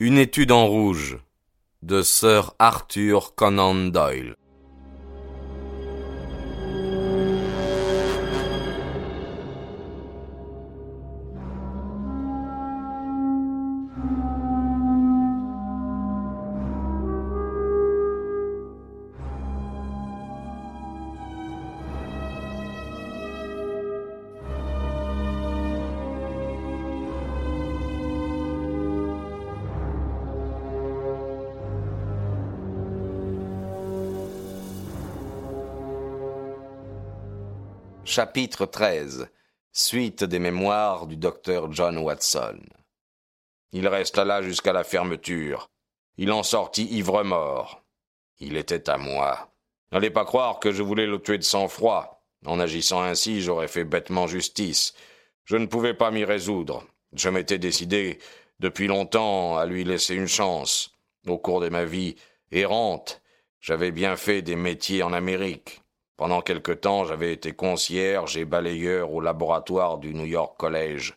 Une étude en rouge de Sir Arthur Conan Doyle. Chapitre 13 Suite des mémoires du docteur John Watson. Il resta là jusqu'à la fermeture. Il en sortit ivre-mort. Il était à moi. N'allez pas croire que je voulais le tuer de sang-froid. En agissant ainsi, j'aurais fait bêtement justice. Je ne pouvais pas m'y résoudre. Je m'étais décidé depuis longtemps à lui laisser une chance. Au cours de ma vie errante, j'avais bien fait des métiers en Amérique. Pendant quelque temps, j'avais été concierge et balayeur au laboratoire du New York College.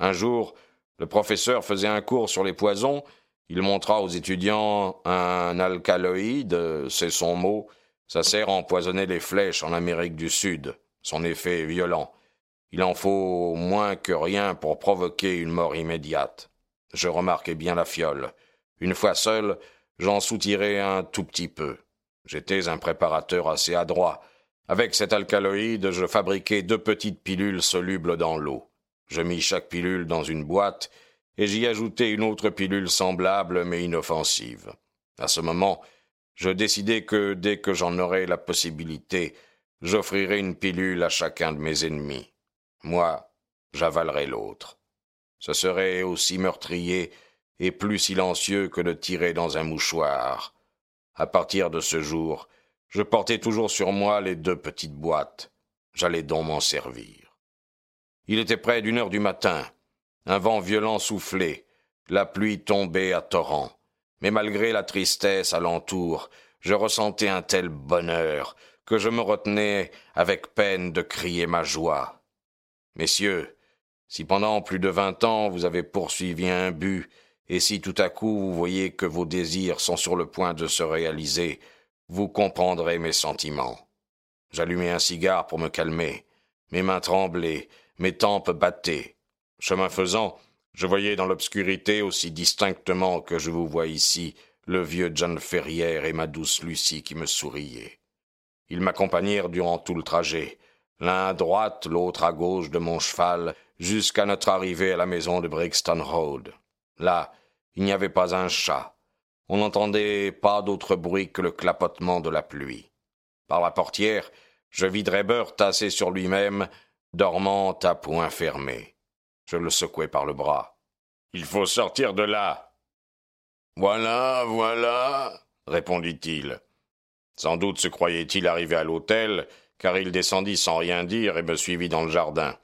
Un jour, le professeur faisait un cours sur les poisons. Il montra aux étudiants un alcaloïde, c'est son mot. Ça sert à empoisonner les flèches en Amérique du Sud. Son effet est violent. Il en faut moins que rien pour provoquer une mort immédiate. Je remarquai bien la fiole. Une fois seul, j'en soutirai un tout petit peu. J'étais un préparateur assez adroit. Avec cet alcaloïde, je fabriquai deux petites pilules solubles dans l'eau. Je mis chaque pilule dans une boîte et j'y ajoutai une autre pilule semblable mais inoffensive. À ce moment, je décidai que dès que j'en aurais la possibilité, j'offrirais une pilule à chacun de mes ennemis. Moi, j'avalerais l'autre. Ce serait aussi meurtrier et plus silencieux que de tirer dans un mouchoir. À partir de ce jour, je portais toujours sur moi les deux petites boîtes. J'allais donc m'en servir. Il était près d'une heure du matin. Un vent violent soufflait. La pluie tombait à torrents. Mais malgré la tristesse alentour, je ressentais un tel bonheur que je me retenais avec peine de crier ma joie. Messieurs, si pendant plus de vingt ans vous avez poursuivi un but, et si tout à coup vous voyez que vos désirs sont sur le point de se réaliser, vous comprendrez mes sentiments. J'allumai un cigare pour me calmer. Mes mains tremblaient, mes tempes battaient. Chemin faisant, je voyais dans l'obscurité aussi distinctement que je vous vois ici le vieux John Ferrière et ma douce Lucie qui me souriaient. Ils m'accompagnèrent durant tout le trajet, l'un à droite, l'autre à gauche de mon cheval, jusqu'à notre arrivée à la maison de Brixton Road. Là, il n'y avait pas un chat, on n'entendait pas d'autre bruit que le clapotement de la pluie. Par la portière, je vis Drebber tassé sur lui-même, dormant à poing fermé. Je le secouai par le bras. Il faut sortir de là. Voilà, voilà, répondit-il. Sans doute se croyait-il arrivé à l'hôtel, car il descendit sans rien dire et me suivit dans le jardin.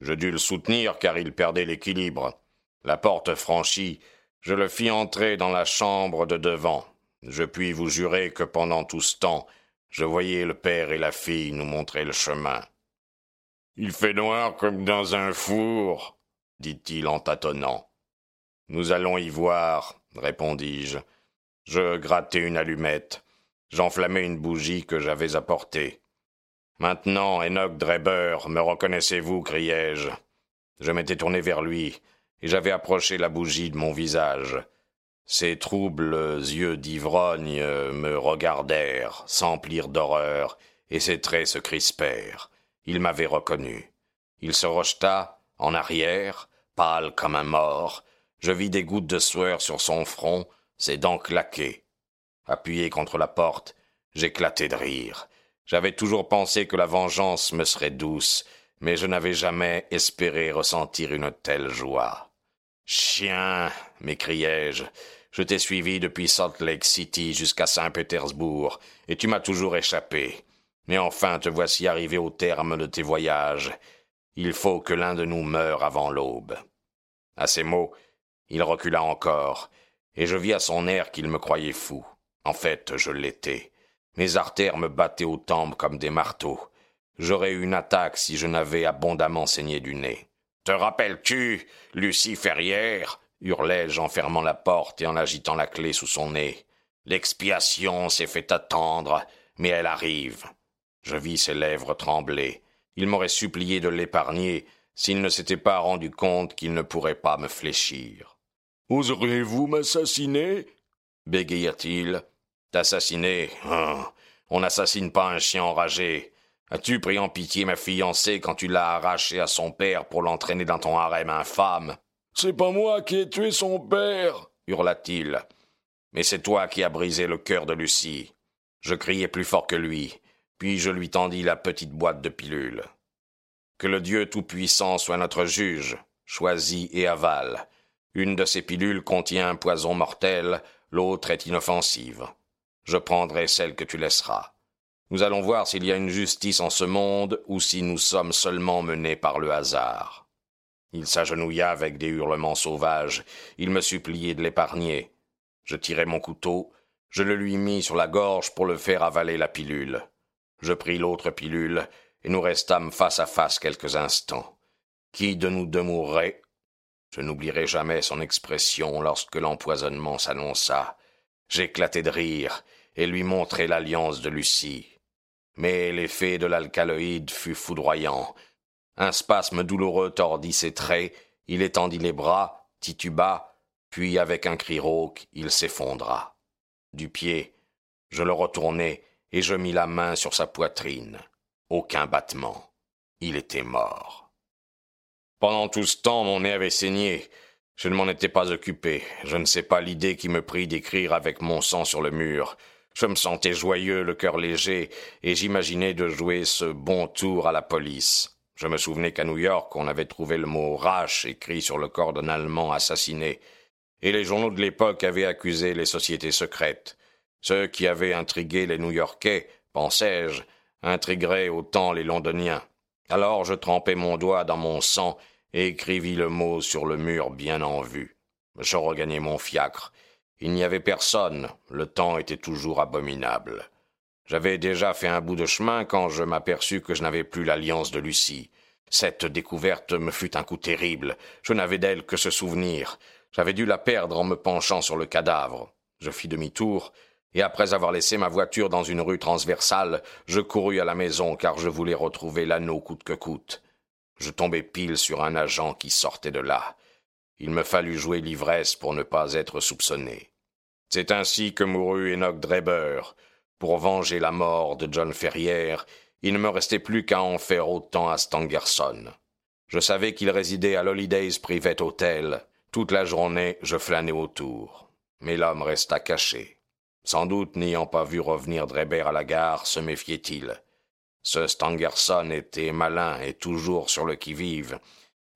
Je dus le soutenir car il perdait l'équilibre. La porte franchie, je le fis entrer dans la chambre de devant. Je puis vous jurer que pendant tout ce temps, je voyais le père et la fille nous montrer le chemin. Il fait noir comme dans un four, dit-il en tâtonnant. Nous allons y voir, répondis-je. Je grattai une allumette. J'enflammai une bougie que j'avais apportée. Maintenant, Enoch Drebber, me reconnaissez-vous criai-je. Je m'étais tourné vers lui et j'avais approché la bougie de mon visage. Ses troubles yeux d'ivrogne me regardèrent, s'emplirent d'horreur, et ses traits se crispèrent. Il m'avait reconnu. Il se rejeta, en arrière, pâle comme un mort. Je vis des gouttes de sueur sur son front, ses dents claquées. Appuyé contre la porte, j'éclatai de rire. J'avais toujours pensé que la vengeance me serait douce, mais je n'avais jamais espéré ressentir une telle joie. Chien, m'écriai-je, je t'ai suivi depuis Salt Lake City jusqu'à Saint-Pétersbourg, et tu m'as toujours échappé. Mais enfin te voici arrivé au terme de tes voyages. Il faut que l'un de nous meure avant l'aube. À ces mots, il recula encore, et je vis à son air qu'il me croyait fou. En fait, je l'étais. Mes artères me battaient aux tempes comme des marteaux. J'aurais eu une attaque si je n'avais abondamment saigné du nez. Te rappelles-tu, Lucie Ferrière? hurlai-je en fermant la porte et en agitant la clé sous son nez. L'expiation s'est fait attendre, mais elle arrive. Je vis ses lèvres trembler. Il m'aurait supplié de l'épargner s'il ne s'était pas rendu compte qu'il ne pourrait pas me fléchir. Oseriez-vous m'assassiner? bégaya-t-il. T'assassiner? Hein? On n'assassine pas un chien enragé. As-tu pris en pitié ma fiancée quand tu l'as arrachée à son père pour l'entraîner dans ton harem infâme? C'est pas moi qui ai tué son père hurla-t-il. Mais c'est toi qui as brisé le cœur de Lucie. Je criai plus fort que lui, puis je lui tendis la petite boîte de pilules. Que le Dieu Tout-Puissant soit notre juge, choisis et avale. Une de ces pilules contient un poison mortel, l'autre est inoffensive. Je prendrai celle que tu laisseras. Nous allons voir s'il y a une justice en ce monde ou si nous sommes seulement menés par le hasard. Il s'agenouilla avec des hurlements sauvages. Il me suppliait de l'épargner. Je tirai mon couteau, je le lui mis sur la gorge pour le faire avaler la pilule. Je pris l'autre pilule et nous restâmes face à face quelques instants. Qui de nous deux mourrait? Je n'oublierai jamais son expression lorsque l'empoisonnement s'annonça. J'éclatai de rire et lui montrai l'alliance de Lucie. Mais l'effet de l'alcaloïde fut foudroyant. Un spasme douloureux tordit ses traits, il étendit les bras, tituba, puis avec un cri rauque, il s'effondra. Du pied, je le retournai et je mis la main sur sa poitrine. Aucun battement. Il était mort. Pendant tout ce temps, mon nez avait saigné. Je ne m'en étais pas occupé. Je ne sais pas l'idée qui me prit d'écrire avec mon sang sur le mur. Je me sentais joyeux, le cœur léger, et j'imaginais de jouer ce bon tour à la police. Je me souvenais qu'à New York, on avait trouvé le mot rache écrit sur le corps d'un Allemand assassiné, et les journaux de l'époque avaient accusé les sociétés secrètes. Ceux qui avaient intrigué les New-Yorkais, pensais-je, intriguerait autant les Londoniens. Alors je trempai mon doigt dans mon sang et écrivis le mot sur le mur bien en vue. Je regagnai mon fiacre. Il n'y avait personne, le temps était toujours abominable. J'avais déjà fait un bout de chemin quand je m'aperçus que je n'avais plus l'alliance de Lucie. Cette découverte me fut un coup terrible. Je n'avais d'elle que ce souvenir. J'avais dû la perdre en me penchant sur le cadavre. Je fis demi-tour et après avoir laissé ma voiture dans une rue transversale, je courus à la maison car je voulais retrouver l'anneau coûte que coûte. Je tombai pile sur un agent qui sortait de là. Il me fallut jouer l'ivresse pour ne pas être soupçonné. C'est ainsi que mourut Enoch Dreber. Pour venger la mort de John Ferrière, il ne me restait plus qu'à en faire autant à Stangerson. Je savais qu'il résidait à l'Holidays Private Hotel. Toute la journée, je flânais autour. Mais l'homme resta caché. Sans doute n'ayant pas vu revenir Dreber à la gare, se méfiait-il. Ce Stangerson était malin et toujours sur le qui-vive,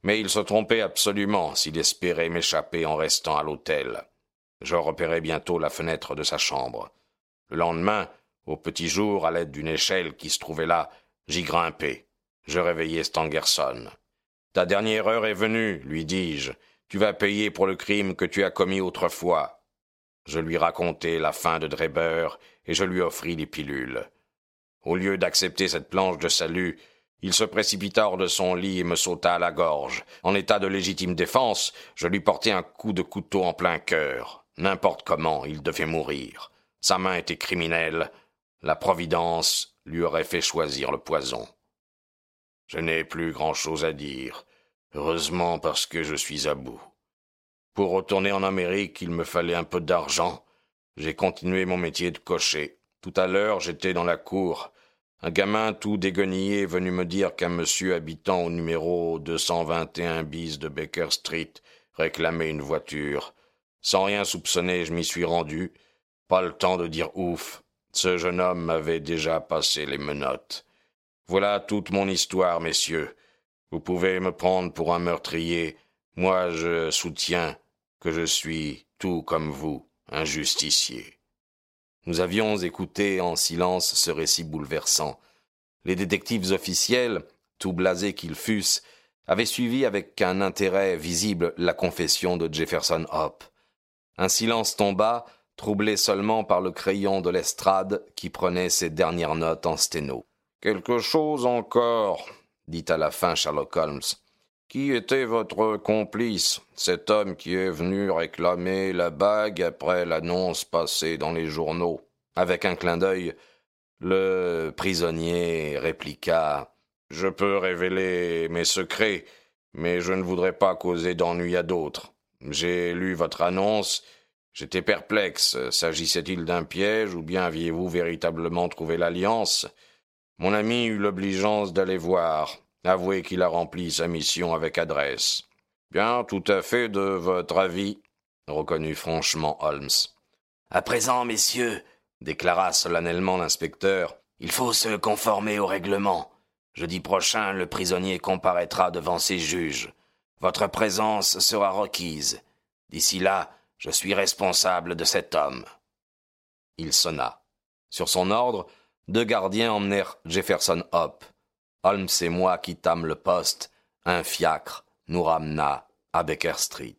mais il se trompait absolument s'il espérait m'échapper en restant à l'hôtel. Je repérai bientôt la fenêtre de sa chambre. Le lendemain, au petit jour, à l'aide d'une échelle qui se trouvait là, j'y grimpai. Je réveillai Stangerson. Ta dernière heure est venue, lui dis-je. Tu vas payer pour le crime que tu as commis autrefois. Je lui racontai la fin de Dreber et je lui offris les pilules. Au lieu d'accepter cette planche de salut, il se précipita hors de son lit et me sauta à la gorge. En état de légitime défense, je lui portai un coup de couteau en plein cœur. N'importe comment, il devait mourir. Sa main était criminelle. La Providence lui aurait fait choisir le poison. Je n'ai plus grand-chose à dire, heureusement parce que je suis à bout. Pour retourner en Amérique, il me fallait un peu d'argent. J'ai continué mon métier de cocher. Tout à l'heure, j'étais dans la cour. Un gamin tout déguenillé venu me dire qu'un monsieur habitant au numéro 221 bis de Baker Street réclamait une voiture. Sans rien soupçonner, je m'y suis rendu. Pas le temps de dire ouf. Ce jeune homme m'avait déjà passé les menottes. Voilà toute mon histoire, messieurs. Vous pouvez me prendre pour un meurtrier. Moi, je soutiens que je suis, tout comme vous, un justicier. Nous avions écouté en silence ce récit bouleversant. Les détectives officiels, tout blasés qu'ils fussent, avaient suivi avec un intérêt visible la confession de Jefferson Hope. Un silence tomba, troublé seulement par le crayon de l'estrade qui prenait ses dernières notes en sténo. Quelque chose encore, dit à la fin Sherlock Holmes Qui était votre complice, cet homme qui est venu réclamer la bague après l'annonce passée dans les journaux Avec un clin d'œil, le prisonnier répliqua Je peux révéler mes secrets, mais je ne voudrais pas causer d'ennui à d'autres. J'ai lu votre annonce, j'étais perplexe. S'agissait-il d'un piège ou bien aviez-vous véritablement trouvé l'alliance? Mon ami eut l'obligeance d'aller voir. Avouez qu'il a rempli sa mission avec adresse. Bien, tout à fait de votre avis, reconnut franchement Holmes. À présent, messieurs, déclara solennellement l'inspecteur, il faut se conformer au règlement. Jeudi prochain, le prisonnier comparaîtra devant ses juges. Votre présence sera requise. D'ici là, je suis responsable de cet homme. Il sonna. Sur son ordre, deux gardiens emmenèrent Jefferson Hope. Holmes et moi quittâmes le poste. Un fiacre nous ramena à Baker Street.